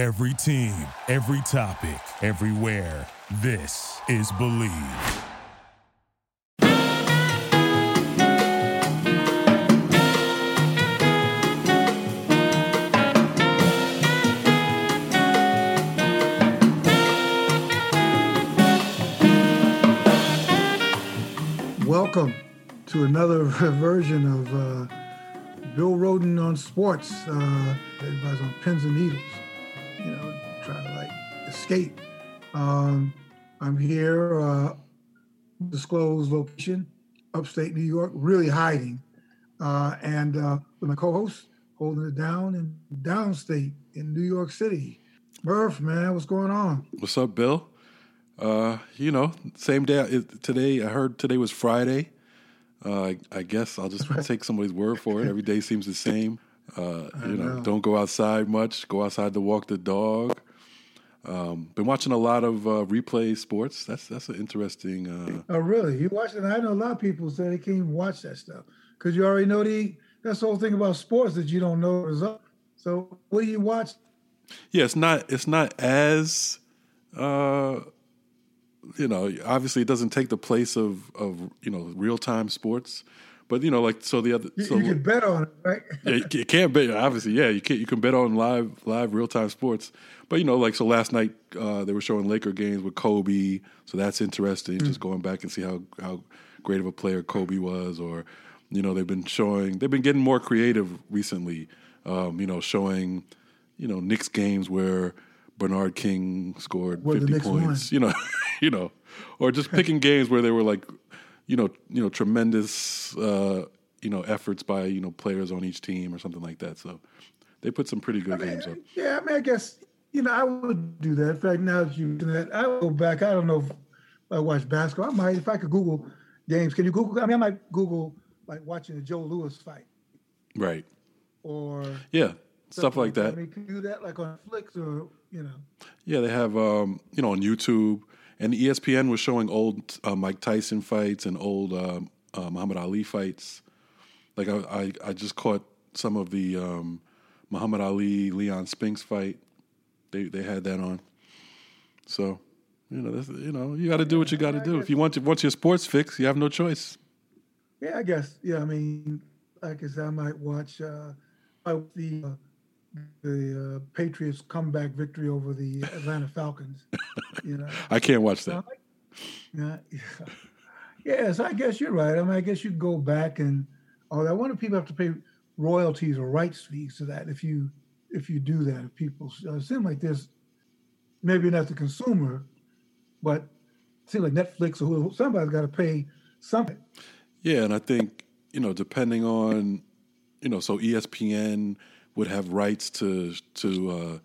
Every team, every topic, everywhere. This is Believe. Welcome to another version of uh, Bill Rhoden on sports. Uh, everybody's on pins and needles, you know, trying to like escape. Um, I'm here, uh, disclosed location, upstate New York, really hiding, uh, and uh, with my co-host holding it down in downstate in New York City. Murph, man, what's going on? What's up, Bill? Uh, you know, same day it, today. I heard today was Friday. Uh, I, I guess I'll just take somebody's word for it. Every day seems the same. Uh, you know, know. don't go outside much. Go outside to walk the dog. Um, been watching a lot of uh, replay sports. That's that's an interesting. Uh, Oh, really? You watch it? I know a lot of people say they can't even watch that stuff because you already know the that's the whole thing about sports that you don't know result. So what do you watch? yeah, it's not it's not as uh, you know. Obviously, it doesn't take the place of of you know real time sports. But you know, like so the other You, so you can bet on it, right? yeah, you, you can't bet. Obviously, yeah, you can You can bet on live, live, real time sports. But you know, like so, last night uh, they were showing Laker games with Kobe, so that's interesting. Just going back and see how how great of a player Kobe was, or you know, they've been showing. They've been getting more creative recently. Um, you know, showing you know Knicks games where Bernard King scored fifty points. You know, you know, or just picking games where they were like, you know, you know, tremendous, uh, you know, efforts by you know players on each team or something like that. So they put some pretty good games up. Yeah, I mean, I guess you know I would do that. In fact, now that you mention that, I would go back. I don't know if I watch basketball. I might if I could Google games. Can you Google? I mean, I might Google like watching the Joe Louis fight Right? or Yeah, stuff like that. I mean, can you do that like on Netflix or you know? Yeah, they have um, you know on YouTube and ESPN was showing old uh, Mike Tyson fights and old um, uh, Muhammad Ali fights. Like I, I, I just caught some of the um, Muhammad Ali Leon Spinks fight. They they had that on. So, you know, that's, you know, you got to do what you got to do. If you want to, want your sports fix, you have no choice. Yeah, I guess. Yeah, I mean, like I said, I might watch uh, the uh, the uh, Patriots comeback victory over the Atlanta Falcons. You know, I can't watch that. yeah, yeah. So I guess you're right. I mean, I guess you go back and oh, I wonder if people have to pay royalties or rights fees to that if you if you do that. If people, it seems like there's maybe not the consumer, but it seems like Netflix or who, somebody's got to pay something. Yeah, and I think you know, depending on you know, so ESPN would have rights to to uh,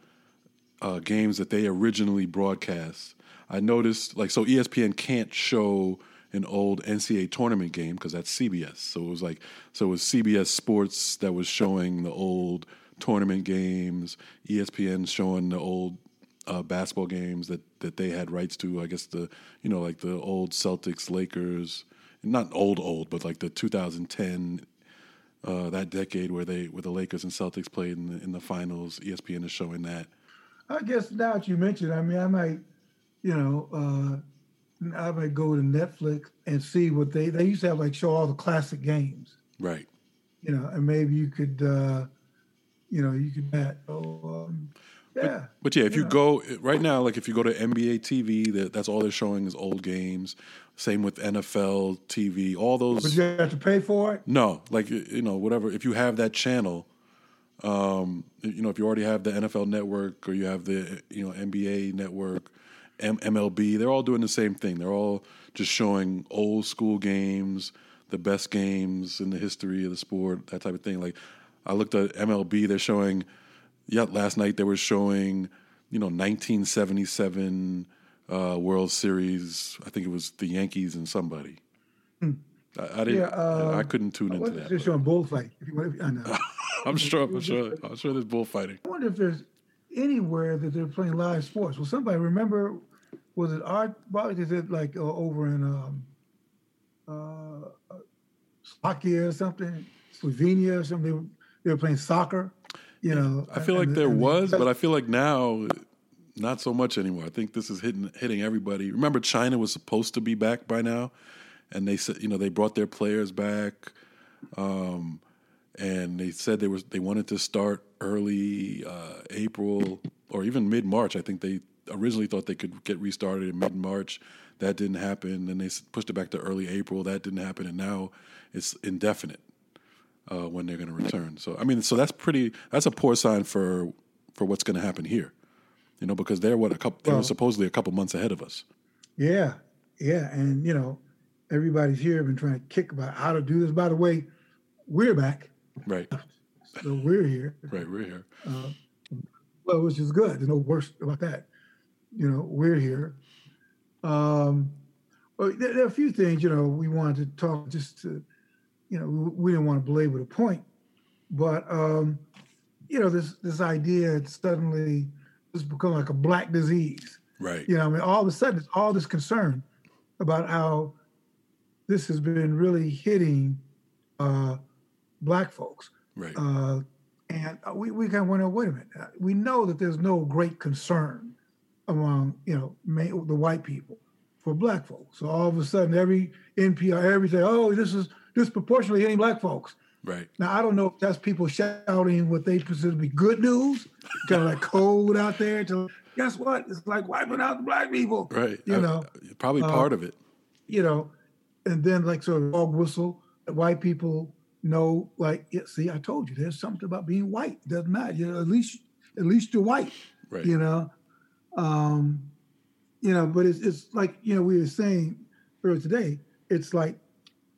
uh, games that they originally broadcast. I noticed, like, so ESPN can't show an old NCAA tournament game because that's CBS. So it was like, so it was CBS Sports that was showing the old tournament games. ESPN showing the old uh, basketball games that that they had rights to. I guess the you know like the old Celtics, Lakers, not old old, but like the 2010 uh, that decade where they where the Lakers and Celtics played in the, in the finals. ESPN is showing that. I guess now that you mentioned, I mean, I might, you know, uh, I might go to Netflix and see what they they used to have like show all the classic games, Right. you know, and maybe you could, uh, you know, you could that. Oh, um, yeah, But yeah, if you go right now, like if you go to NBA TV, that that's all they're showing is old games. Same with NFL TV. All but those. you have to pay for it. No, like you know, whatever. If you have that channel, um, you know, if you already have the NFL Network or you have the you know NBA Network, M- MLB, they're all doing the same thing. They're all just showing old school games, the best games in the history of the sport, that type of thing. Like I looked at MLB, they're showing. Yeah, last night they were showing, you know, 1977 uh, World Series. I think it was the Yankees and somebody. I, I didn't. Yeah, uh, I couldn't tune into What's that. just showing bullfight? If you, want- I. I'm sure. I'm sure. I'm sure there's bullfighting. I wonder if there's anywhere that they're playing live sports. Well, somebody remember? Was it Art? Probably is it like uh, over in um, uh, Slovakia or something, Slovenia or something? They were, they were playing soccer. You know, I feel like and- there and- was, but I feel like now not so much anymore. I think this is hitting hitting everybody. Remember, China was supposed to be back by now, and they said you know they brought their players back, um, and they said they was they wanted to start early uh, April or even mid March. I think they originally thought they could get restarted in mid March. That didn't happen. Then they pushed it back to early April. That didn't happen, and now it's indefinite uh, when they're going to return. So I mean, so that's pretty. That's a poor sign for for what's going to happen here. You know, because they're what a couple. they were Well- supposedly a couple months ahead of us. Yeah, yeah, and you know, everybody's here been trying to kick about how to do this. By the way, we're back, Right, so we're here. right. We're here. Well, which is good. There's no worse about that. You know, we're here. Um, but there, there are a few things you know we wanted to talk just to, you know, we, didn't want to belabor the point, but um, you know, this this idea had suddenly has become like a black disease. Right, You know, I mean, all of a sudden, it's all this concern about how this has been really hitting uh, black folks. right, Uh, and we, we kind of went, oh, wait a minute. Uh, We know that there's no great concern among, you know, ma- the white people for black folks. So all of a sudden, every NPR, everything, oh, this is disproportionately hitting black folks. right. Now, I don't know if that's people shouting what they consider to be good news, kind of like cold out there to, guess what? It's like wiping out the black people. Right. You I- know, probably uh, part of it. you know, and then like sort of dog whistle, white people know, like, yeah, see, I told you, there's something about being white. It doesn't matter. You know, at least at least you're white. Right. You know. Um, you know, but it's it's like, you know, we were saying earlier today, it's like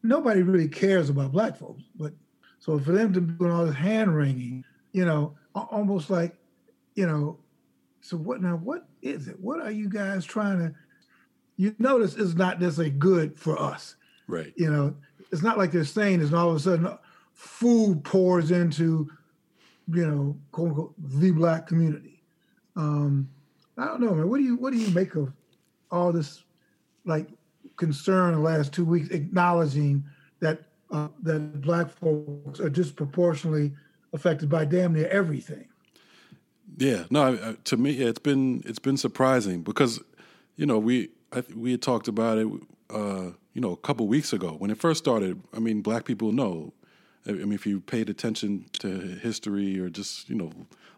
nobody really cares about black folks. But so for them to be doing all this hand wringing, you know, almost like, you know, so what now? What is it? What are you guys trying to? You notice it's not necessarily good for us. Right. You know, it's not like they're saying is all of a sudden food pours into, you know, quote unquote, the black community. Um, I don't know, man. What do you what do you make of all this like concern the last two weeks, acknowledging that uh, that black folks are disproportionately affected by damn near everything. Yeah, no. To me, yeah, it's been it's been surprising because you know we I, we had talked about it uh, you know a couple weeks ago when it first started. I mean, black people know. I mean, if you paid attention to history or just you know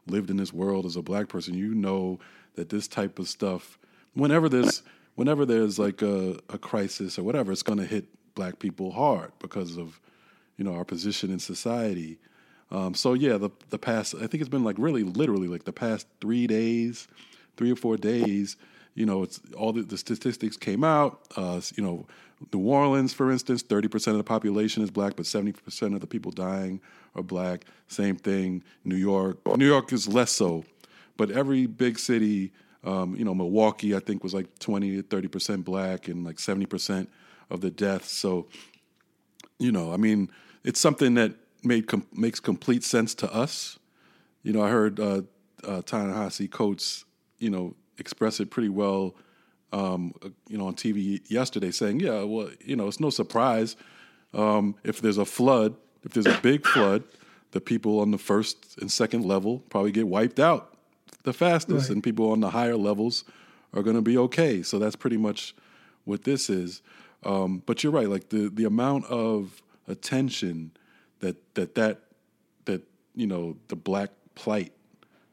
lived in this world as a black person, you know that this type of stuff, whenever there's whenever there's like a, a crisis or whatever, it's going to hit black people hard because of you know our position in society. Um, so yeah, the the past I think it's been like really literally like the past three days, three or four days. You know, it's all the, the statistics came out. Uh, you know, New Orleans, for instance, thirty percent of the population is black, but seventy percent of the people dying are black. Same thing, New York. New York is less so, but every big city, um, you know, Milwaukee, I think was like twenty to thirty percent black, and like seventy percent of the deaths. So you know, I mean, it's something that made com- makes complete sense to us. You know, I heard uh, uh, Ta-Nehisi Coates, you know, express it pretty well, um, you know, on TV yesterday, saying, "Yeah, well, you know, it's no surprise um, if there's a flood, if there's a big flood, the people on the first and second level probably get wiped out the fastest, Right. and people on the higher levels are going to be okay." So that's pretty much what this is. Um, but you're right, like the the amount of attention that that that that you know the black plight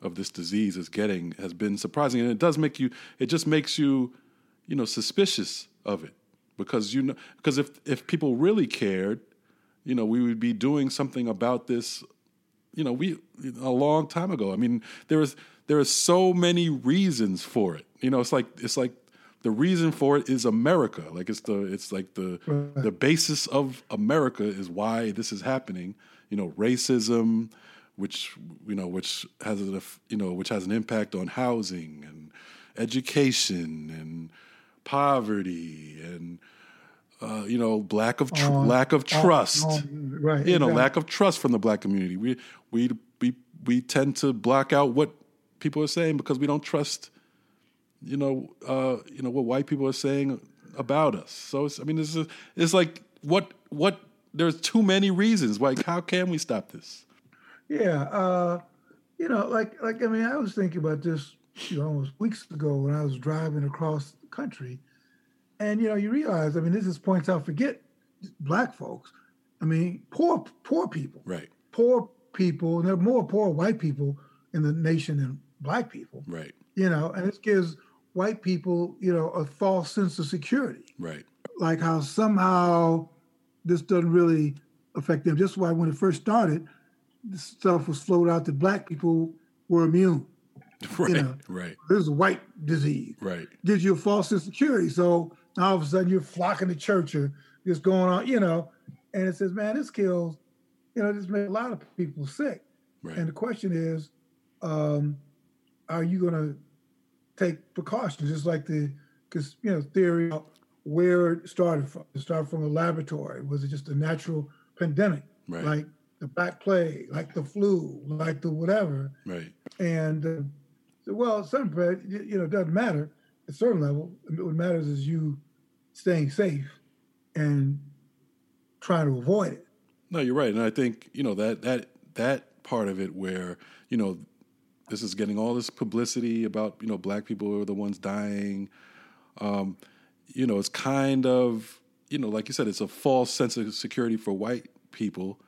of this disease is getting has been surprising, and it does make you. It just makes you, you know, suspicious of it because you know because if if people really cared, you know, we would be doing something about this. You know, we a long time ago. I mean, there is there are so many reasons for it. You know, it's like it's like the reason for it is America. Like it's the it's like the Right. the basis of America is why this is happening. You know, racism, which you know, which has a you know, which has an impact on housing and education and poverty and uh, you know, lack of tr- On- lack of on- trust. on- right. you know, exactly. lack of trust from the black community. We we we we tend to block out what people are saying because we don't trust you know, uh, you know what white people are saying about us. So it's, I mean, it's it's like what what there's too many reasons. Like, how can we stop this? Yeah, uh, you know, like like I mean, I was thinking about this you know, almost weeks ago when I was driving across the country, and you know, you realize, I mean, this is points out. Forget black folks. I mean, poor poor people. Right. Poor people, and there are more poor white people in the nation than black people. Right. You know, and this gives white people, you know, a false sense of security. Right. Like how somehow this doesn't really affect them. Just why when it first started, this stuff was floated out that black people were immune. Right. You know, right. This is a white disease. Right. Gives you a false sense of security. So all of a sudden you're flocking to church or just going on, you know, and it says, man, this kills, you know, this made a lot of people sick. Right. And the question is, um, are you going to take precautions? Just like the, because you know, theory of where it started from. It started from a laboratory. Was it just a natural pandemic, Right. like the black plague, like the flu, like the whatever? Right. And uh, so, well, some you you know, it doesn't matter at a certain level. What matters is you staying safe and trying to avoid it. No, you're right, and I think you know that that that part of it where you know this is getting all this publicity about you know black people are the ones dying. Um, you know, it's kind of you know, like you said, it's a false sense of security for white people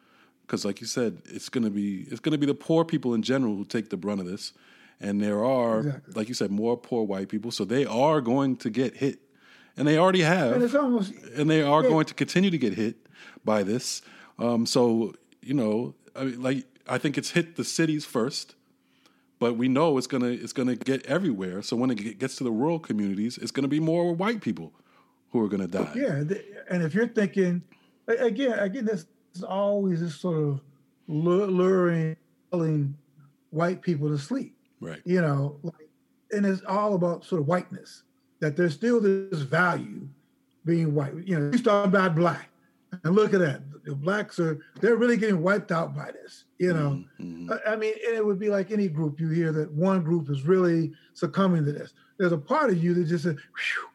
because, like you said, it's gonna be it's gonna be the poor people in general who take the brunt of this, and there are, Exactly. like you said, more poor white people, so they are going to get hit, and they already have And it's almost and they are Yeah. going to continue to get hit by this. Um, so you know, I mean, like I think it's hit the cities first, but we know it's gonna it's gonna get everywhere. So when it gets to the rural communities, it's gonna be more white people who are gonna die. yeah. And if you're thinking again, again, this is always this sort of luring, lulling white people to sleep. Right. you know, like, and it's all about sort of whiteness. That there's still this value being white. You know, you start about black, and look at that. The blacks are they're really getting wiped out by this. You know, Mhm. I, I mean, and it would be like any group you hear that one group is really succumbing to this. There's a part of you that just says,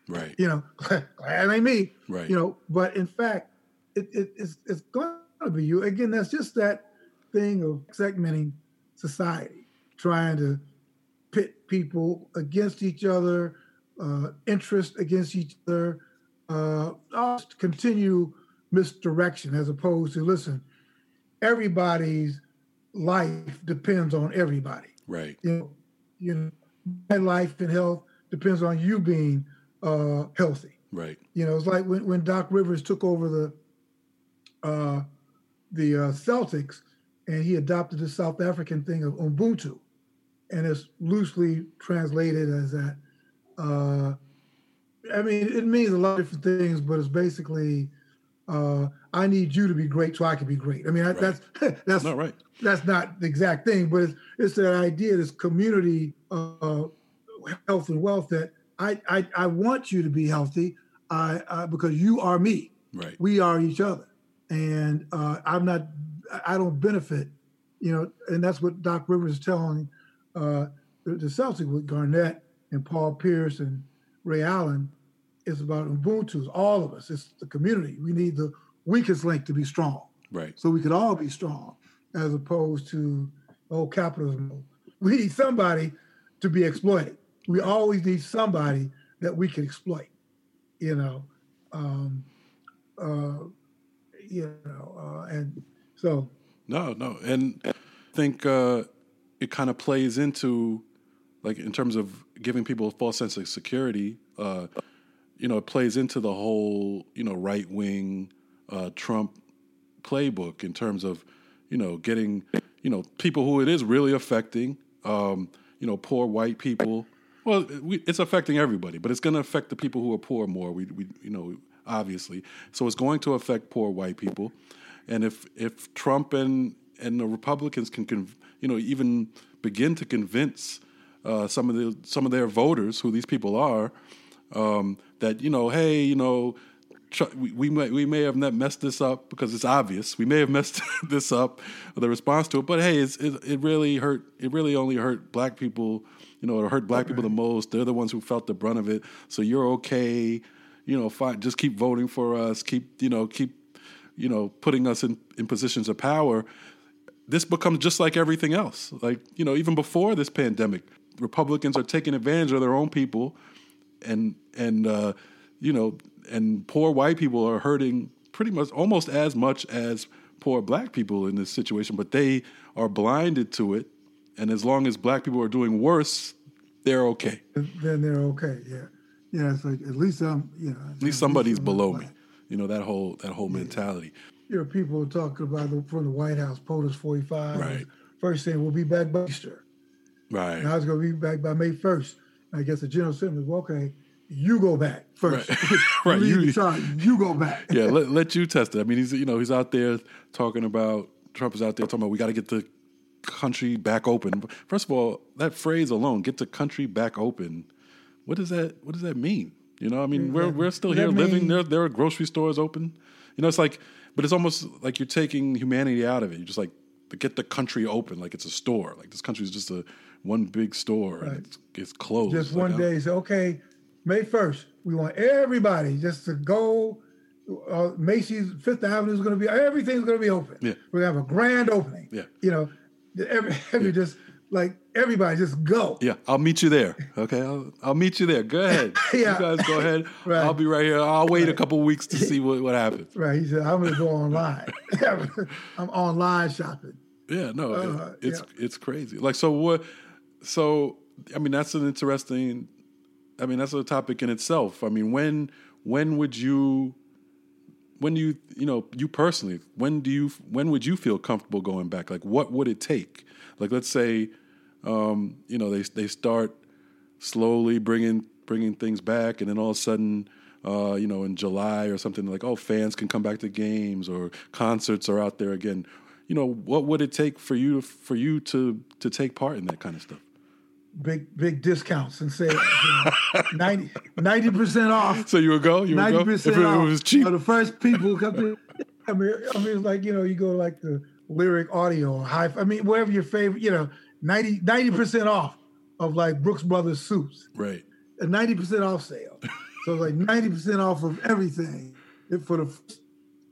Right. you know, glad ain't me. Right. You know, but in fact, it, it, it's, it's going to be you. Again, that's just that thing of segmenting society, trying to pit people against each other, uh, interest against each other, uh, to continue misdirection as opposed to listen, everybody's life depends on everybody Right. you know, you know, my life and health depends on you being uh, healthy. Right. You know, it's like when, when Doc Rivers took over the uh, the uh, Celtics and he adopted the South African thing of Ubuntu, and it's loosely translated as that. Uh, I mean, it means a lot of different things, but it's basically, uh, I need you to be great so I can be great. I mean, Right. that's that's not Right. that's not the exact thing, but it's it's that idea, this community uh, health and wealth that I, I I want you to be healthy, I, I because you are me, Right. we are each other, and uh, I'm not I don't benefit, you know, and that's what Doc Rivers is telling uh, the, the Celtics with Garnett and Paul Pierce and Ray Allen. It's about Ubuntu. All of us. It's the community. We need the weakest link to be strong Right. so we could all be strong, as opposed to oh capitalism. We need somebody to be exploited. We always need somebody that we can exploit. You know, um, uh, you know, uh, and so No, no, and I think uh, it kind of plays into, like, in terms of giving people a false sense of security. Uh, you know, it plays into the whole, you know, right wing uh, Trump playbook in terms of, you know, getting, you know, people who it is really affecting. Um, you know, poor white people. Well, we, it's affecting everybody, but it's going to affect the people who are poor more. We, we, you know, obviously. So it's going to affect poor white people. And if if Trump and and the Republicans can, conv- you know, even begin to convince uh, some of the some of their voters who these people are um, that you know, hey, you know, we we may, we may have messed this up because it's obvious we may have messed this up the response to it, but hey, it's, it it really hurt. It really only hurt black people. You know, it hurt black people the most. They're the ones who felt the brunt of it. So you're okay. You know, fine. Just keep voting for us. Keep you know keep you know putting us in, in positions of power this becomes just like everything else. Like you know, even before this pandemic, Republicans are taking advantage of their own people, and and uh, you know, and poor white people are hurting pretty much almost as much as poor black people in this situation, but they are blinded to it. And as long as black people are doing worse, they're okay. Then they're okay. Yeah, yeah. It's like at least I'm, you know, At least somebody's below me. You know that whole that whole mentality. You know, people talking about the, from the White House, POTUS 45. Right. First thing, we'll be back by Easter. Right. Now it's going to be back by May 1st. I guess the general assembly, well, okay, you go back first. Right. Right, You, you- lead charge. you go back. yeah, let, let you test it. I mean, he's you know he's out there talking about Trump is out there talking about we got to get the country back open. First of all, that phrase alone, "get the country back open," what does that what does that mean? You know, I mean, we're we're still here that living. mean- There there are grocery stores open. You know, it's like, but it's almost like you're taking humanity out of it. You're just like get the country open, like it's a store. Like this country is just a one big store and it's, it's closed. Just Like, one day, say, okay, May 1st, we want everybody just to go. Uh, Macy's Fifth Avenue is going to be, everything's going to be open. Yeah. We're going to have a grand opening. Yeah. You know, every, every just like everybody just go. Yeah, I'll meet you there. Okay, I'll, I'll meet you there. Go ahead. Yeah. You guys go ahead. Right. I'll be right here. I'll wait a couple weeks to see what, what happens. Right. He said, I'm going to go online. I'm online shopping. Yeah, no, it- Uh, it's it's crazy. Like so what so I mean that's an interesting I mean that's a topic in itself. I mean when when would you when do you you know you personally when do you when would you feel comfortable going back? Like what would it take? Like let's say um, you know they they start slowly bringing bringing things back and then all of a sudden uh, you know in July or something like oh fans can come back to games or concerts are out there again. You know what would it take for you for you to to take part in that kind of stuff Big, big discounts and say you know, 90 percent off. so you would go you would Ninety go if it, off. was cheap the first people who come to. I mean, I mean, it's like you know, you go like the lyric audio or high. I mean, wherever your favorite, you know, 90 percent off of like Brooks Brothers suits, right a ninety percent off sale. so it's like ninety percent off of everything for the,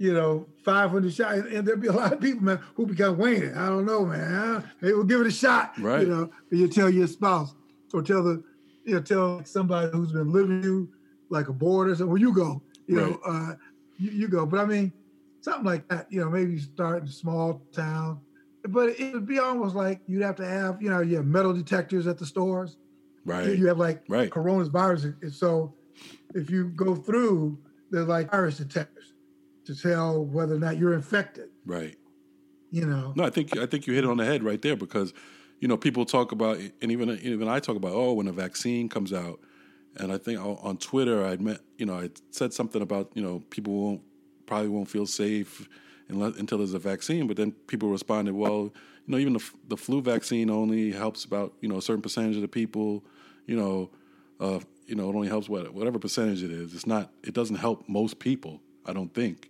you know, five hundred shots. And, there'll be a lot of people, man, who become waning. I don't know, man. They will give it a shot, Right. You know, you tell your spouse or tell the, you know, tell somebody who's been living you like a board or something. Well, you go, you know, uh, you, you go. But I mean, something like that. You know, maybe you start in a small town. But it would be almost like you'd have to have, you know, you have metal detectors at the stores. right You have like Right. coronavirus. and So if you go through, there's like virus detectors to tell whether or not you're infected. right. You know, No, I think I think you hit it on the head right there because you know people talk about and even even I talk about oh when a vaccine comes out. And I think on Twitter I met you know I said something about you know people won't probably won't feel safe unless, until there's a vaccine. But then people responded well you know even the the flu vaccine only helps about you know a certain percentage of the people you know uh, you know it only helps what whatever percentage it is. It's not it doesn't help most people I don't think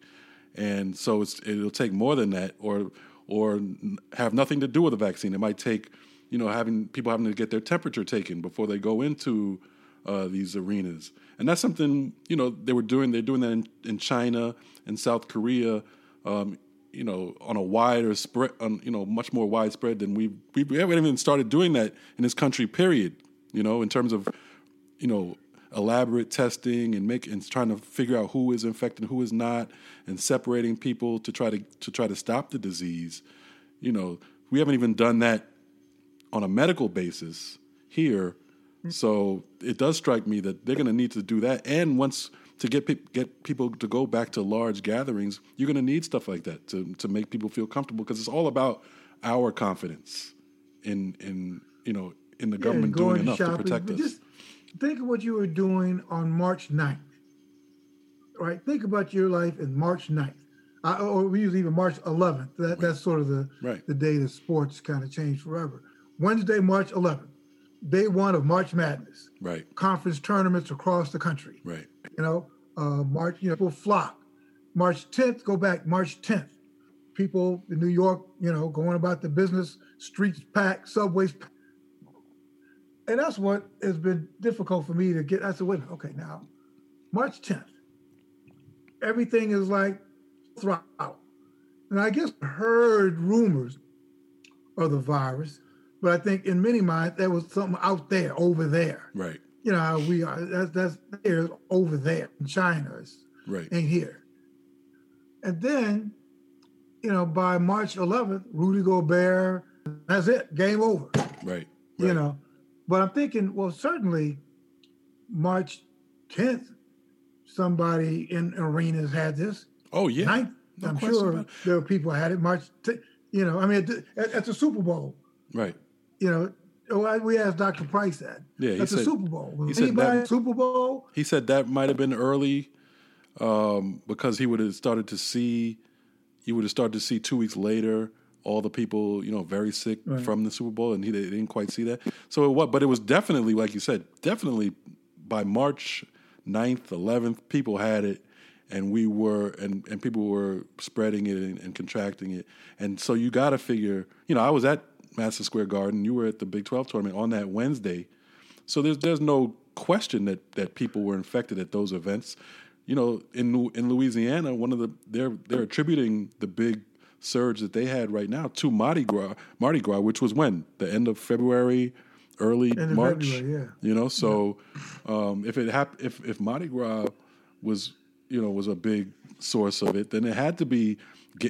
and so it'll take more than that or or have nothing to do with the vaccine. It might take you know having people having to get their temperature taken before they go into uh, these arenas. And that's something you know they were doing they're doing that in, in china and south korea um, you know on a wider spread on you know much more widespread than we we we haven't even started doing that in this country period you know in terms of you know elaborate testing and make and trying to figure out who is infected and who is not and separating people to try to to try to stop the disease. You know we haven't even done that on a medical basis here. So it does strike me that they're going to need to do that. And once to get pe- get people to go back to large gatherings you're going to need stuff like that to to make people feel comfortable because it's all about our confidence in in you know in the government going doing enough to protect us. Just think of what you were doing on March 9th. Right? Think about your life in March 9th. I, or we use even March 11th. That, That's sort of the, Right. the day that sports kind of changed forever. Wednesday, March 11th, day one of March Madness. right Conference tournaments across the country. right You know, uh, March, you know, people flock. March 10th, go back, March 10th. People in New York, you know, going about the business, streets packed, subways. packed. And that's what has been difficult for me to get. I said, wait, okay, now, March 10th, everything is like throttle. And I guess heard rumors of the virus, but I think in many minds there was something out there, over there. Right. You know how we are. That's that's there, over there in China. It's, Right. ain't here. And then, you know, by March 11th, Rudy Gobert, that's it, game over. Right. You know, but I'm thinking, well, certainly March 10th, somebody in arenas had this. Oh yeah. Ninth, No I'm sure there were people had it. March, t- you know, I mean, at, at, at the Super Bowl, Right. you know, oh, we asked Dr. Price that. Yeah, he at the said- Super Bowl. Was he said anybody that- Super Bowl? He said that might have been early um, because he would have started to see, you would have started to see two weeks later all the people, you know, very sick from the Super Bowl, and he they didn't quite see that. So it was, but it was definitely, like you said, definitely by March 9th, 11th, people had it. And we were, and, and people were spreading it and, and contracting it. And so you got to figure, you know, I was at Madison Square Garden. You were at the Big 12 tournament on that Wednesday. So there's there's no question that that people were infected at those events. You know, in in Louisiana, one of the they're they're attributing the big surge that they had right now to Mardi Gras, Mardi Gras, which was when the end of February, early of March. February, yeah. You know, so um, if it hap- if if Mardi Gras was you know was a big source of it, then it had to be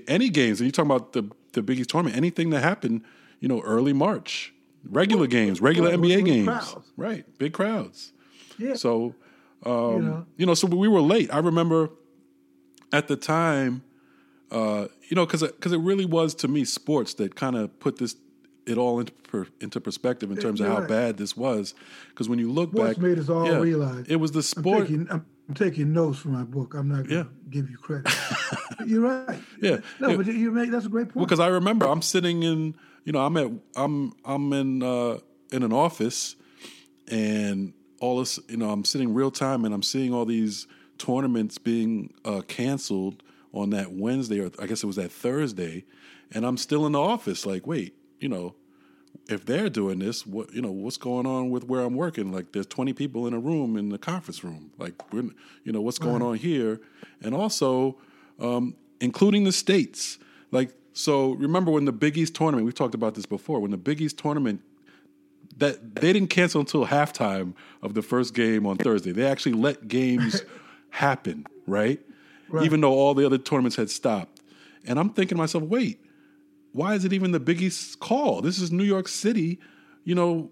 any games. And you're talking about the the Big East tournament, anything that happened, you know, early March, regular games, regular well, NBA games, crowds. right? Big crowds. Yeah. So um, you know, you know, so we were late. I remember at the time, uh, you know, because because it really was to me sports that kind of put this it all into per, into perspective in terms of how bad this was. Because when you look Sports back, made us all yeah, realize. it was the I'm taking, I'm, I'm taking notes for my book. I'm not going to Yeah. give you credit. you're right. Yeah. No, Yeah. but you make that's a great point. because I remember I'm sitting in, you know, I'm at I'm I'm in uh, in an office, and all this, you know, I'm sitting real time, and I'm seeing all these tournaments being uh, canceled on that Wednesday, or I guess it was that Thursday, and I'm still in the office, like, wait, you know, if they're doing this, what you know, what's going on with where I'm working? Like, there's 20 people in a room in the conference room. Like, we're, you know, what's going on here? And also, um, including the states. Like, so remember when the Big East tournament? We talked about this before. When the Big East tournament that they didn't cancel until halftime of the first game on Thursday. They actually let games happen, right? Even though all the other tournaments had stopped. And I'm thinking to myself, wait, why is it even the Big East call? This is New York City. You know,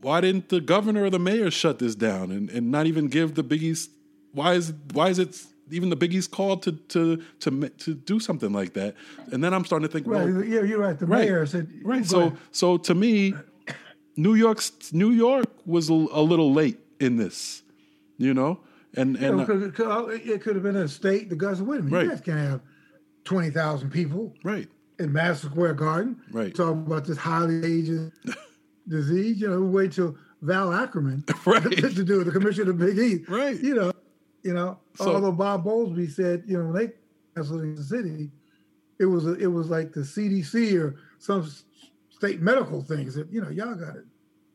why didn't the governor or the mayor shut this down and, and not even give the Big East? Why is why is it even the Big East called to to to to do something like that? And then I'm starting to think, right. well, yeah, you're right. The right, mayor said, right. So ahead. so to me, New York's New York was a, a little late in this, you know, and You and oh, know, 'cause it could- it could have been a state. The guys said, wait a minute, Right. you guys can't have 20,000 people right, in Madison Square Garden Right. talking about this highly aged disease. You know, wait till Val Ackerman Right. to do it, the commissioner of the Big East. Right. You know, you know. So- although Bob Bowlesby said, you know, when they canceled in the city, it was a, it was like the CDC or some state medical things that you know y'all got to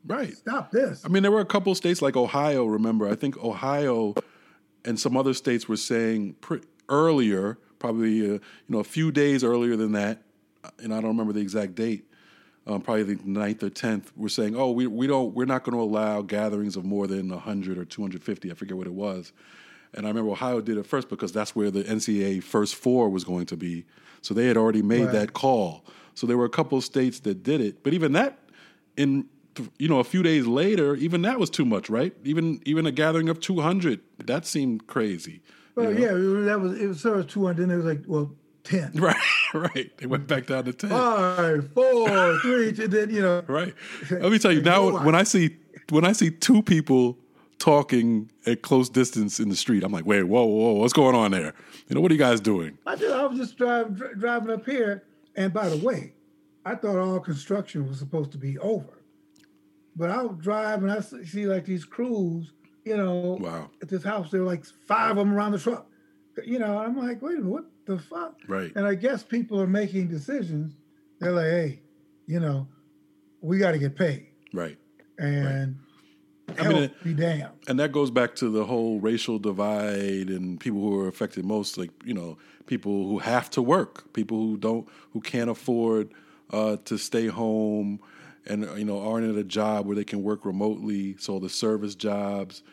right. stop this. I mean, there were a couple states like Ohio. Remember, I think Ohio and some other states were saying pre- earlier, probably uh, you know a few days earlier than that, and I don't remember the exact date. Um, probably the 9th or tenth. We're saying, oh, we we don't, we're not going to allow gatherings of more than hundred or two hundred fifty. I forget what it was. And I remember Ohio did it first because that's where the NCAA first four was going to be. So they had already made Right. that call. So there were a couple of states that did it, but even that, in you know, a few days later, even that was too much, right? Even even a gathering of two hundred, that seemed crazy. you well, know? yeah, that was it was sort of 200, and it was like, well, 10. right, right. They went back down to ten. Five, four, three, two, then you know. Right. Let me tell you now. When I see when I see two people talking at close distance in the street, I'm like, wait, whoa, whoa, what's going on there? You know, what are you guys doing? I, I was just drive, driving up here, and by the way, I thought all construction was supposed to be over, but I would drive and I see like these crews, you know, Wow. at this house. There were like five of them around the truck, you know. I'm like, wait a minute, what the fuck? Right. And I guess people are making decisions. They're like, hey, you know, we got to get paid, Right. and I mean, be damned. And that goes back to the whole racial divide and people who are affected most, like you know, people who have to work, people who don't, who can't afford uh, to stay home and uh, you know aren't at a job where they can work remotely. So the service jobs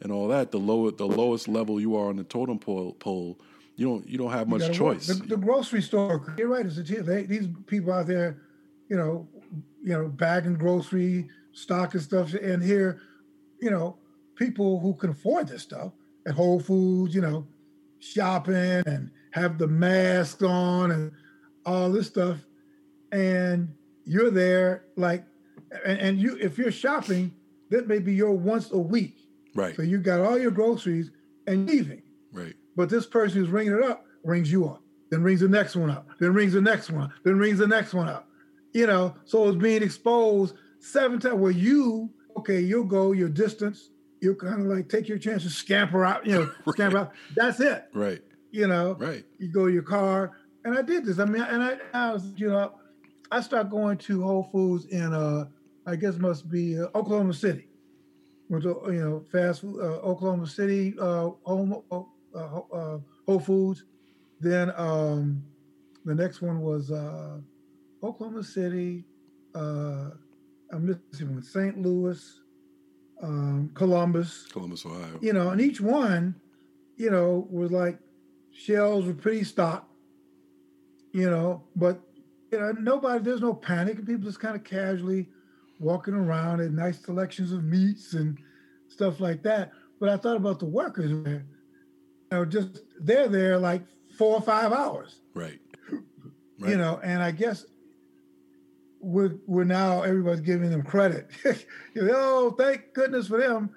and all that, the low the lowest level you are on the totem pole, pole you don't you don't have much choice. The, the, grocery store, you're right. It's a, they, these people out there, you know, you know, bagging grocery stock and stuff, and here, you know, people who can afford this stuff at Whole Foods, you know, shopping and have the mask on and all this stuff, and you're there like, and, and you if you're shopping, that may be your once a week. Right. So you got all your groceries and leaving. Right. But this person who's ringing it up rings you up, then rings the next one up, then rings the next one, then rings the next one up. You know, so it's being exposed seven times. Where you, okay, you'll go your distance, you'll kind of like take your chances, scamper out, you know, right. scamper out. That's it. Right. You know, right. You go to your car, and I did this. I mean, and I, I was, you know, I started going to Whole Foods in, uh, I guess must be uh, Oklahoma City. Went to, you know, fast food, uh, Oklahoma City, uh, home, uh, uh, Whole Foods. Then um, the next one was uh, Oklahoma City. Uh, I'm missing one. St. Louis, um, Columbus. Columbus, Ohio. You know, and each one, you know, was like shelves were pretty stocked. You know, but you know, nobody. There's no panic. People just kind of casually walking around at nice selections of meats and stuff like that. But I thought about the workers there know, just they're there like four or five hours. Right. right. You know, and I guess we're we're now everybody's giving them credit. you know, oh, thank goodness for them.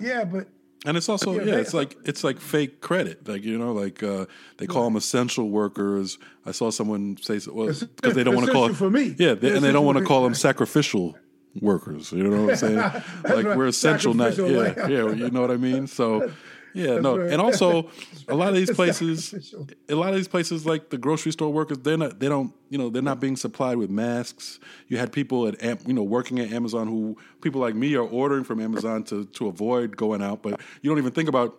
Yeah, but and it's also yeah, it's like it's like fake credit, like you know, like uh, they call them essential workers. I saw someone say well because they don't want to call it for me. Yeah, they, and they don't want to call them sacrificial workers. You know what I'm saying? like right. we're essential, not yeah, yeah. You know what I mean? So yeah, no, and also a lot of these places, a lot of these places like the grocery store workers, they're not, they don't, you know, they're not being supplied with masks. You had people at, you know, working at Amazon who people like me are ordering from Amazon to to avoid going out, but you don't even think about,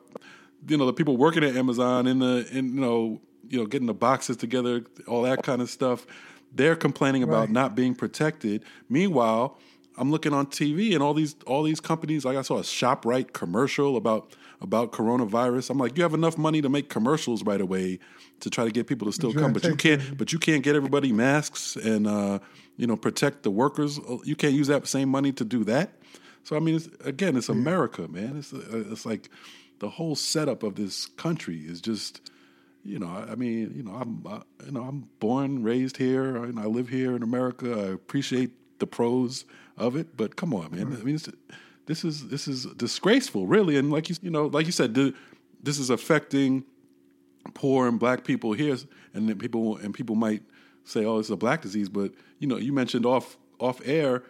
you know, the people working at Amazon in the, in you know, you know, getting the boxes together, all that kind of stuff. They're complaining about right. not being protected. Meanwhile, I'm looking on TV and all these all these companies. Like I saw a Shoprite commercial about about coronavirus. I'm like, you have enough money to make commercials right away to try to get people to still come, but you can't. But you can't get everybody masks and uh, you know protect the workers. You can't use that same money to do that. So I mean, it's, again, it's America, man. It's uh, it's like the whole setup of this country is just. You know, I mean, you know, I'm, uh, you know, I'm born, raised here, and I live here in America. I appreciate the pros of it, but come on, man. I mean, this is this is disgraceful, really. And like you you know, like you said, this is affecting poor and black people here, and people and people might say, "Oh, it's a black disease," but you know, you mentioned off off air.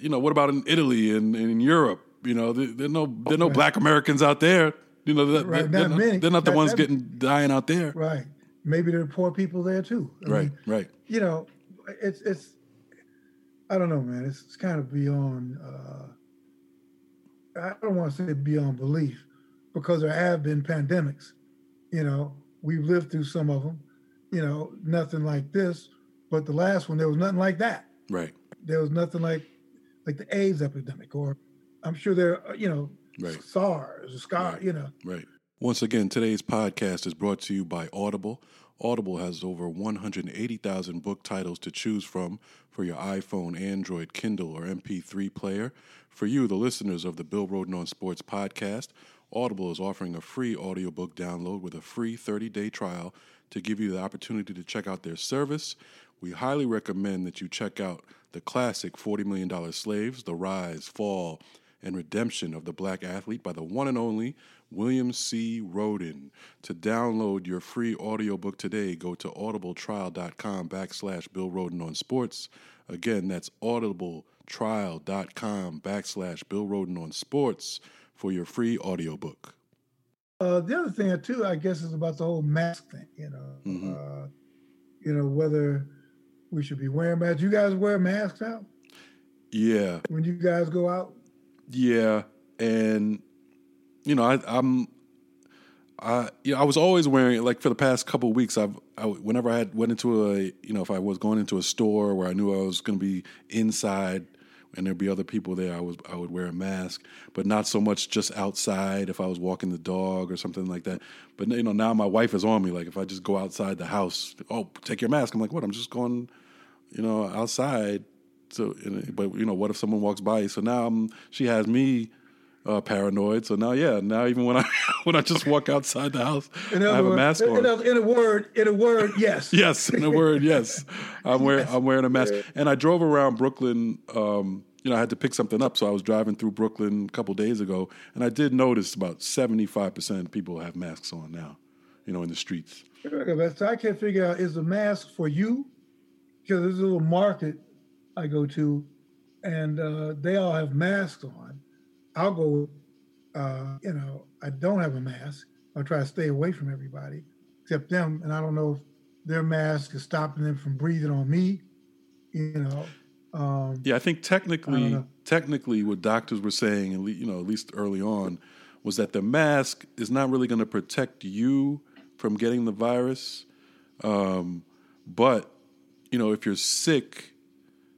You know, what about in Italy and, and in Europe? You know, there, there are no there are no black Americans out there. You know, they're, right, they're, not, they're, they're not the not, ones getting dying out there. Right. Maybe there are poor people there too. I right. Mean, right. You know, it's it's. I don't know, man. It's, it's kind of beyond. Uh, I don't want to say beyond belief because there have been pandemics. You know, we've lived through some of them. You know, nothing like this, but the last one there was nothing like that. Right. There was nothing like like the AIDS epidemic, or I'm sure there, you know, right. SARS, SCAR, right. you know. Right. Once again, today's podcast is brought to you by Audible. Audible has over 180,000 book titles to choose from for your iPhone, Android, Kindle, or MP3 player. For you, the listeners of the Bill Rhoden on Sports podcast, Audible is offering a free audiobook download with a free 30 day trial to give you the opportunity to check out their service. We highly recommend that you check out the classic $40 Million Slaves, The Rise, Fall, and Redemption of the Black Athlete by the one and only William C. Rhoden. To download your free audiobook today, go to audibletrial.com backslash Bill Rhoden on Sports. Again, that's audibletrial.com backslash Bill Rhoden on sports for your free audiobook. Uh, the other thing too, I guess, is about the whole mask thing. You know, mm-hmm. uh, you know whether we should be wearing masks. You guys wear masks now? Yeah. When you guys go out? Yeah, and you know, I, I'm I you know, I was always wearing like for the past couple weeks. I've I, whenever I had went into a you know if I was going into a store where I knew I was going to be inside and there'd be other people there, I was I would wear a mask, but not so much just outside if I was walking the dog or something like that. But you know now my wife is on me. Like if I just go outside the house, oh take your mask. I'm like what? I'm just going, you know, outside. So but you know what if someone walks by? So now I'm, she has me uh, paranoid. So now, yeah, now even when I when I just walk outside the house, I have word, a mask on. In a, in a, word, in a word, yes, yes, in a word, yes. I'm wearing I'm wearing a mask, and I drove around Brooklyn. Um, you know, I had to pick something up, so I was driving through Brooklyn a couple days ago, and I did notice about seventy five percent of people have masks on now. You know, in the streets. So I can't figure out is the mask for you? Because there's a little market I go to, and uh, they all have masks on I'll go, uh, you know, I don't have a mask. I'll try to stay away from everybody except them. And I don't know if their mask is stopping them from breathing on me, you know. Um, yeah, I think technically, I technically, what doctors were saying, you know, at least early on, was that the mask is not really going to protect you from getting the virus, um, but you know, if you're sick,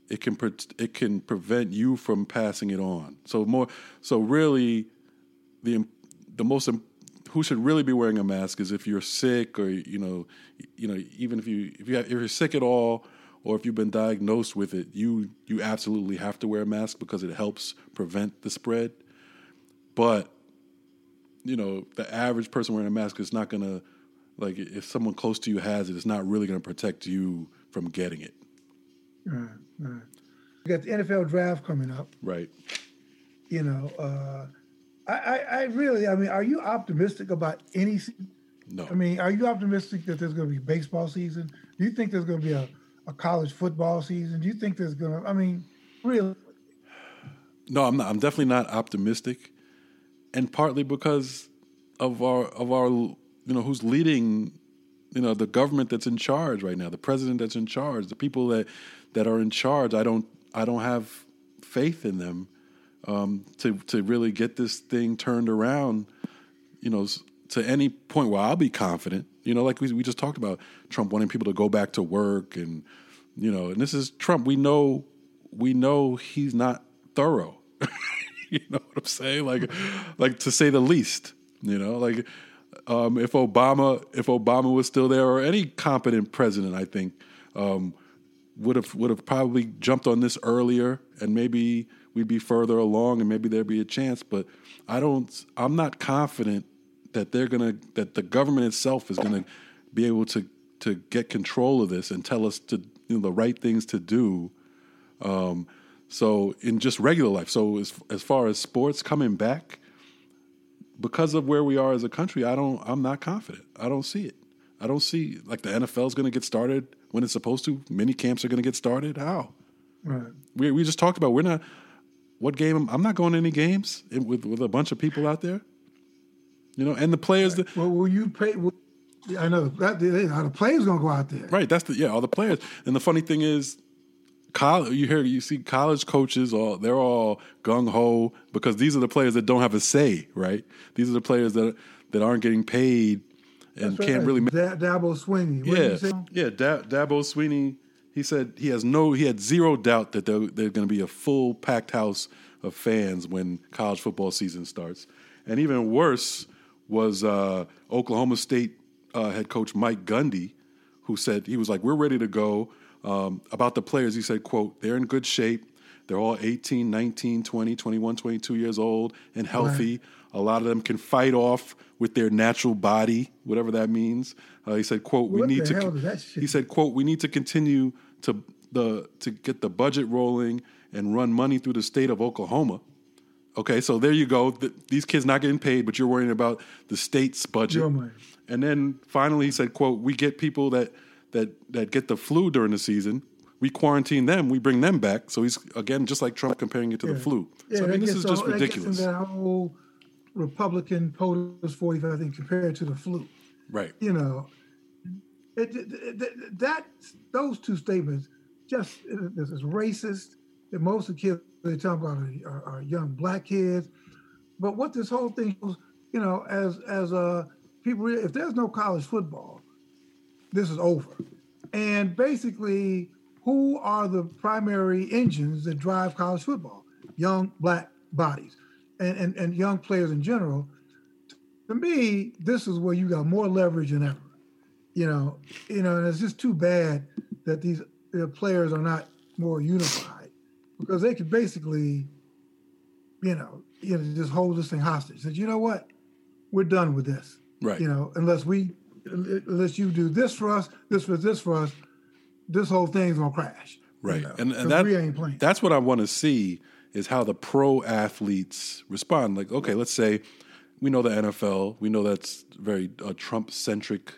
it can pre- it can prevent you from passing it on. So more so really the the most who should really be wearing a mask is if you're sick or you know you know even if you if you have, if you're sick at all or if you've been diagnosed with it you you absolutely have to wear a mask because it helps prevent the spread. But you know the average person wearing a mask is not going to like if someone close to you has it it's not really going to protect you from getting it. Right, right. We got the NFL draft coming up. Right. You know, uh, I, I, I really, I mean, are you optimistic about any? No. I mean, are you optimistic that there's going to be baseball season? Do you think there's going to be a, a college football season? Do you think there's going to? I mean, really? No, I'm not. I'm definitely not optimistic, and partly because of our of our you know who's leading you know the government that's in charge right now, the president that's in charge, the people that that are in charge. I don't I don't have faith in them um, to to really get this thing turned around. You know, to any point where I'll be confident. You know, like we we just talked about Trump wanting people to go back to work, and you know, and this is Trump. We know we know he's not thorough. you know what I'm saying? Like, like to say the least. You know, like um, if Obama if Obama was still there or any competent president, I think um, would have would have probably jumped on this earlier, and maybe we'd be further along, and maybe there'd be a chance. But I don't. I'm not confident that they're gonna that the government itself is gonna be able to to get control of this and tell us to you know the right things to do. Um, so in just regular life, so as as far as sports coming back, because of where we are as a country, I don't. I'm not confident. I don't see it. I don't see like the NFL is going to get started when it's supposed to. Many camps are going to get started. How? Right. We we just talked about we're not. What game? I'm not going to any games with with a bunch of people out there. You know, and the players. That, well, will you pay? Will, I know that the players going to go out there. Right. That's the yeah. All the players. And the funny thing is, college you hear you see college coaches all they're all gung ho because these are the players that don't have a say, right? These are the players that that aren't getting paid and right. can't really. Make, da- Dabo Swinney. What yeah, yeah. Da- Dabo Swinney. He said he has no, he had zero doubt that they're, they're going to be a full packed house of fans when college football season starts. And even worse was uh, Oklahoma State uh, head coach Mike Gundy, who said he was like, "We're ready to go." Um, about the players, he said, quote, they're in good shape. They're all 18, 19, 20, 21, 22 years old and healthy. Right. A lot of them can fight off with their natural body, whatever that means. Uh, he said, quote, what we need to He said, quote, we need to continue to the to get the budget rolling and run money through the state of Oklahoma. Okay, so there you go. The, these kids not getting paid, but you're worrying about the state's budget. And then finally he said, quote, we get people that that that get the flu during the season. We quarantine them. We bring them back. So he's again just like Trump comparing it to yeah. the flu. Yeah, so I mean, this is just ridiculous. That whole Republican POTUS 45 thing compared to the flu. Right. You know, it, it, it, that those two statements just this is racist. That most of the kids they talk about are, are, are, young black kids. But what this whole thing was, you know, as as uh, people, if there's no college football, this is over. And basically, who are the primary engines that drive college football? Young black bodies and, and, and young players in general. To me, this is where you got more leverage than ever. You know, you know, and it's just too bad that these players are not more unified because they could basically, you know, you know, just hold this thing hostage. Said, you know what, we're done with this. Right. You know, unless we, unless you do this for us, this for this for us, this whole thing's gonna crash. Right, You know, and, and that we ain't playing. that's what I want to see is how the pro athletes respond. Like, okay, let's say we know the NFL, we know that's very uh, Trump centric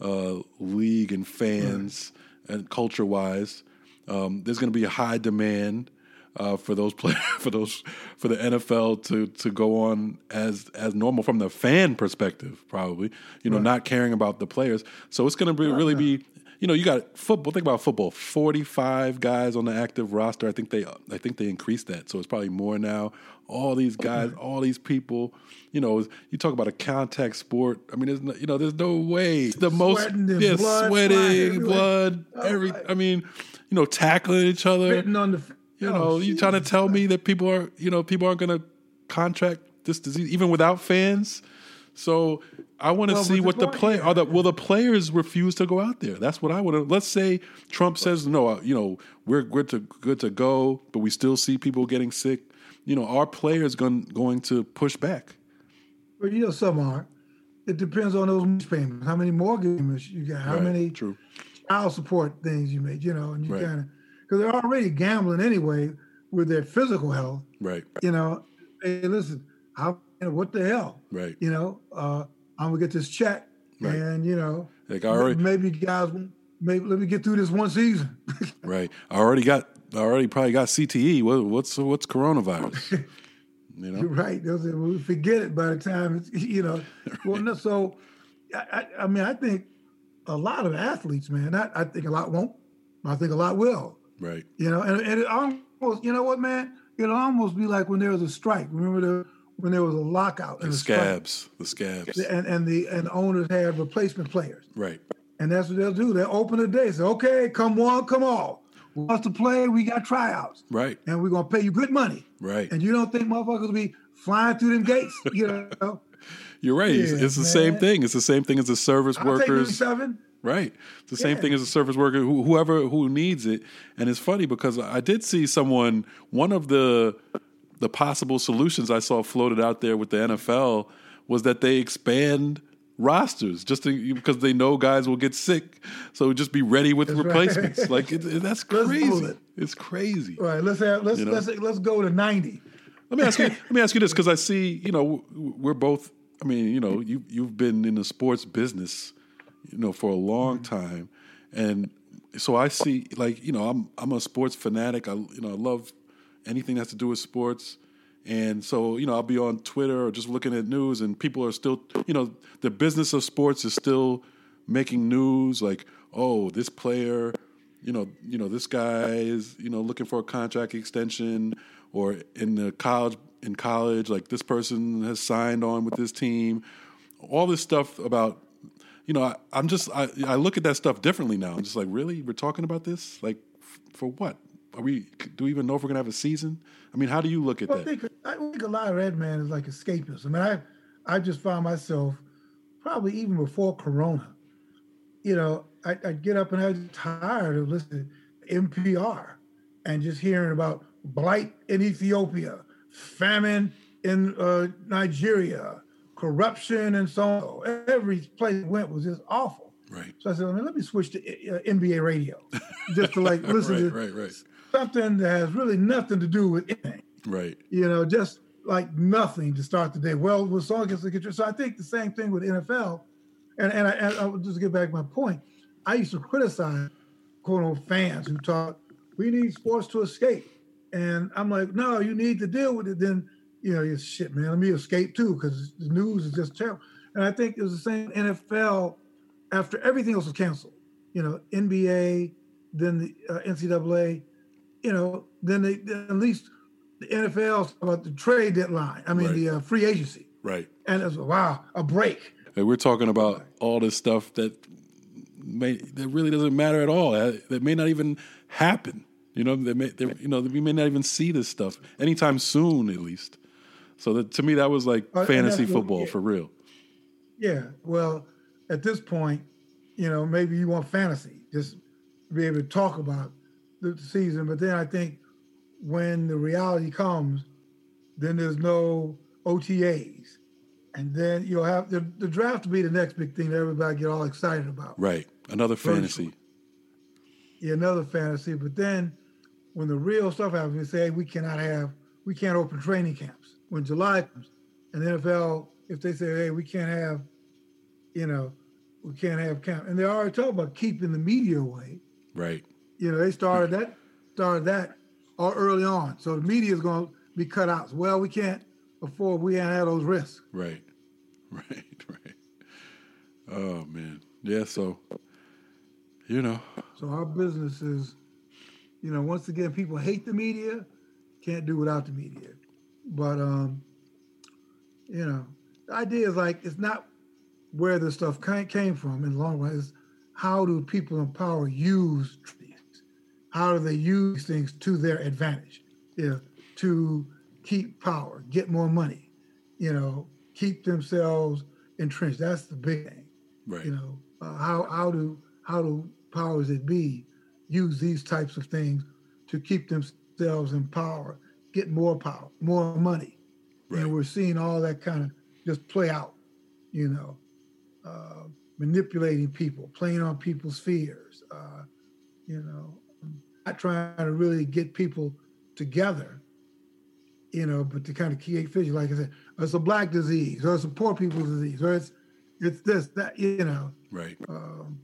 uh, league and fans and culture wise. Um, there's going to be a high demand uh, for those play for those for the NFL to to go on as as normal from the fan perspective, probably. You know, not caring about the players. So it's going to be really be. You know, you got football. Think about football. Forty-five guys on the active roster. I think they, I think they increased that, so it's probably more now. All these guys, all these people. You know, you talk about a contact sport. I mean, there's no, you know, there's no way the most Sweating and yeah, blood sweating, blood, every. I mean, you know, tackling each other. Written on the, You oh, know, you trying to tell me that people are, you know, people aren't going to contract this disease even without fans. So I want to Well, see what the the play are. The will the players refuse to go out there? That's what I want to. Let's say Trump says no. uh, You know, we're good to good to go, but we still see people getting sick. You know, our players going going to push back. But you know, some aren't. It depends on those payments. How many mortgage payments you got? How Right, many True. child support things you made? You know, and you Right. kind of because they're already gambling anyway with their physical health. Right. You know, hey, listen, how what the hell? Right. You know, uh, I'm gonna get this check, Right. and you know, Like I already. maybe guys, maybe let me get through this one season. Right. I already got. I already probably got CTE. What, what's what's coronavirus? You know. You're right. They'll say, we forget it by the time it's, you know. Well, no, so, I, I, I mean, I think a lot of athletes, man, I, I think a lot won't. I think a lot will. Right. You know, and, and it almost, you know what, man? It'll almost be like when there was a strike. Remember the, when there was a lockout and The scabs. The scabs. and, and the and the owners had replacement players. Right. And that's what they'll do. They'll open the day, say, okay, come one, come all. Wants to play? We got tryouts. Right. And we're gonna pay you good money. Right. And you don't think motherfuckers will be flying through them gates, you know? You're right. it's, Yeah, it's the same thing. It's the same thing as the service I'll workers. seven. Right. It's the same thing as a service worker, who, whoever who needs it. And it's funny because I did see someone. One of the the possible solutions I saw floated out there with the NFL was that they expand rosters just to, because they know guys will get sick. So just be ready with That's right. replacements. Like it, it- that's crazy. it. It's crazy. All right, let's have let's You know? let's let's go to ninety. Let me ask you. let me ask you this because I see. You know, we're both. I mean, you know, you you've been in the sports business, you know, for a long mm-hmm. time, and so I see. Like, you know, I'm I'm a sports fanatic. I you know I love anything that has to do with sports, and so you know I'll be on Twitter or just looking at news, and people are still. You know, the business of sports is still making news. Like, oh, this player you know, you know, this guy is, you know, looking for a contract extension, or in the college, in college, like this person has signed on with this team. All this stuff about, you know, I, I'm just, I, I look at that stuff differently now. I'm just like, really, we're talking about this, like, f- for what? Are we? Do we even know if we're gonna have a season? I mean, how do you look at Well, I that? think I think a lot of that man is like escapism. I mean, I I just found myself probably even before Corona, you know, I, I'd get up and I was tired of listening to NPR and just hearing about blight in Ethiopia, famine in uh, Nigeria, corruption and so on. Every place I went was just awful. Right, So I said, let me switch to uh, NBA radio just to like listen right, to right, right, something that has really nothing to do with anything right, you know, just like nothing to start the day. Well, with song against the. So I think the same thing with NFL. And and I, and I'll just get back to my point. I used to criticize quote unquote fans who talk, we need sports to escape. And I'm like, no, you need to deal with it. Then, you know, you shit, man, let me escape too, because the news is just terrible. And I think it was the same NFL after everything else was canceled. You know, NBA, then the uh, NCAA, you know, then they then at least the NFL about the trade deadline. I mean, Right. the uh, free agency, right. and it was wow, a break. And we're talking about all this stuff that may that really doesn't matter at all. Uh, That may not even happen. You know, they may, they, you know, we may not even see this stuff anytime soon, at least. So that, to me, that was like Uh, fantasy football yeah. for real. Yeah. Well, at this point, you know, maybe you want fantasy, just be able to talk about the season. But then I think when the reality comes, then there's no OTAs. And then you'll have the, the draft to be the next big thing that everybody get all excited about. Right. Another fantasy. Yeah, another fantasy. But then when the real stuff happens, we say hey, we cannot have, we can't open training camps. When July comes, and the NFL, if they say, hey, we can't have, you know, we can't have camp, and they already talk about keeping the media away. Right. You know, they started that, started that all early on. So the media is going to be cut out. Well, we can't afford, we can't have those risks. Right. Right. Right. Oh man. Yeah. So, you know. So our business is, you know, once again, people hate the media, can't do without the media. But um, you know, the idea is like it's not where this stuff came from in the long run. Is how do people in power use these? How do they use things to their advantage? You know, to keep power, get more money, you know, keep themselves entrenched. That's the big thing Right. you know uh, how how do how do powers that be use these types of things to keep themselves in power get more power more money Right. and we're seeing all that kind of just play out you know uh, manipulating people playing on people's fears uh, you know not trying to really get people together you know but to kind of create fissures like i said it's a black disease or it's a poor people's disease or it's it's this that you know Right. um,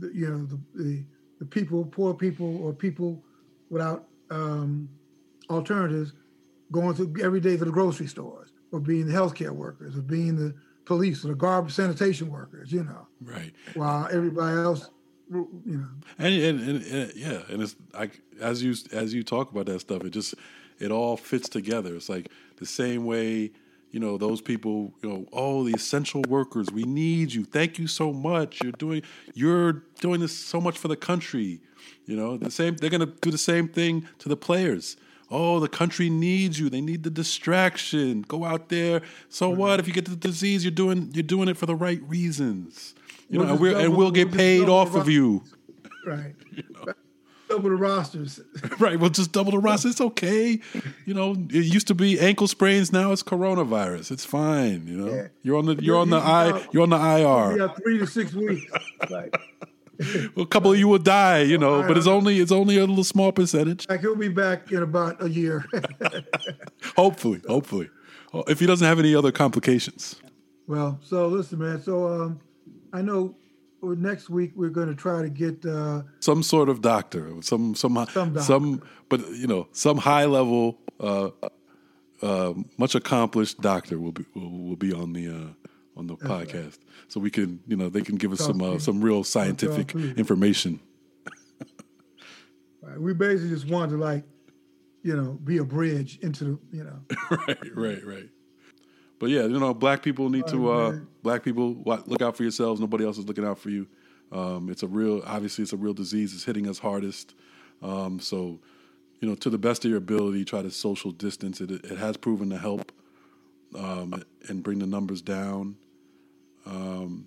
the, you know the, the the people poor people or people without um, alternatives going to every day to the grocery stores or being the healthcare workers or being the police or the garbage sanitation workers you know Right. while everybody else you know And, and, and, and yeah, and it's like as you as you talk about that stuff, it just it all fits together. It's like the same way, you know, those people, you know, oh, the essential workers, we need you. Thank you so much. You're doing you're doing this so much for the country. You know, the same they're gonna do the same thing to the players. Oh, the country needs you. They need the distraction. Go out there. So what if you get the disease? You're doing you're doing it for the right reasons. You We'll know, and, we're, and double- we'll get we'll just paid off of you. right double the rosters Right. We'll just double the roster. It's okay. You know, it used to be ankle sprains. Now it's coronavirus. It's fine. You know, Yeah. you're on the you're on the You- you I know, you're on the IR. got three to six weeks like, A couple of you will die. You know, but it's only it's only a little small percentage. like he'll be back in about a year Hopefully, hopefully, Oh, if he doesn't have any other complications. Well, so listen, man. So um, I know next week we're going to try to get uh, Some sort of doctor, some some Some some, but you know, some high level, uh, uh, much accomplished doctor will be will, will be on the uh, on the podcast, so we can you know they can give us Talk some uh, some real scientific information. uh, we basically just wanted to like, you know, be a bridge into the, you know, right, right, right. But yeah, you know, black people need to. Uh, man. black people look out for yourselves. Nobody else is looking out for you. Um, it's a real, obviously, it's a real disease. It's hitting us hardest. Um, so, you know, to the best of your ability, try to social distance. It, it has proven to help um, and bring the numbers down. Um,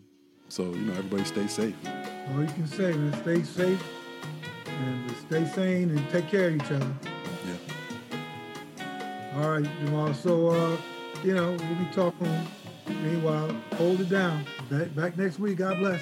so, you know, everybody stay safe. all you can say, man, stay safe and stay sane and take care of each other. Yeah. All right, Jamal. So, uh, you know, we'll be talking. Meanwhile, hold it down. Back, back next week. God bless.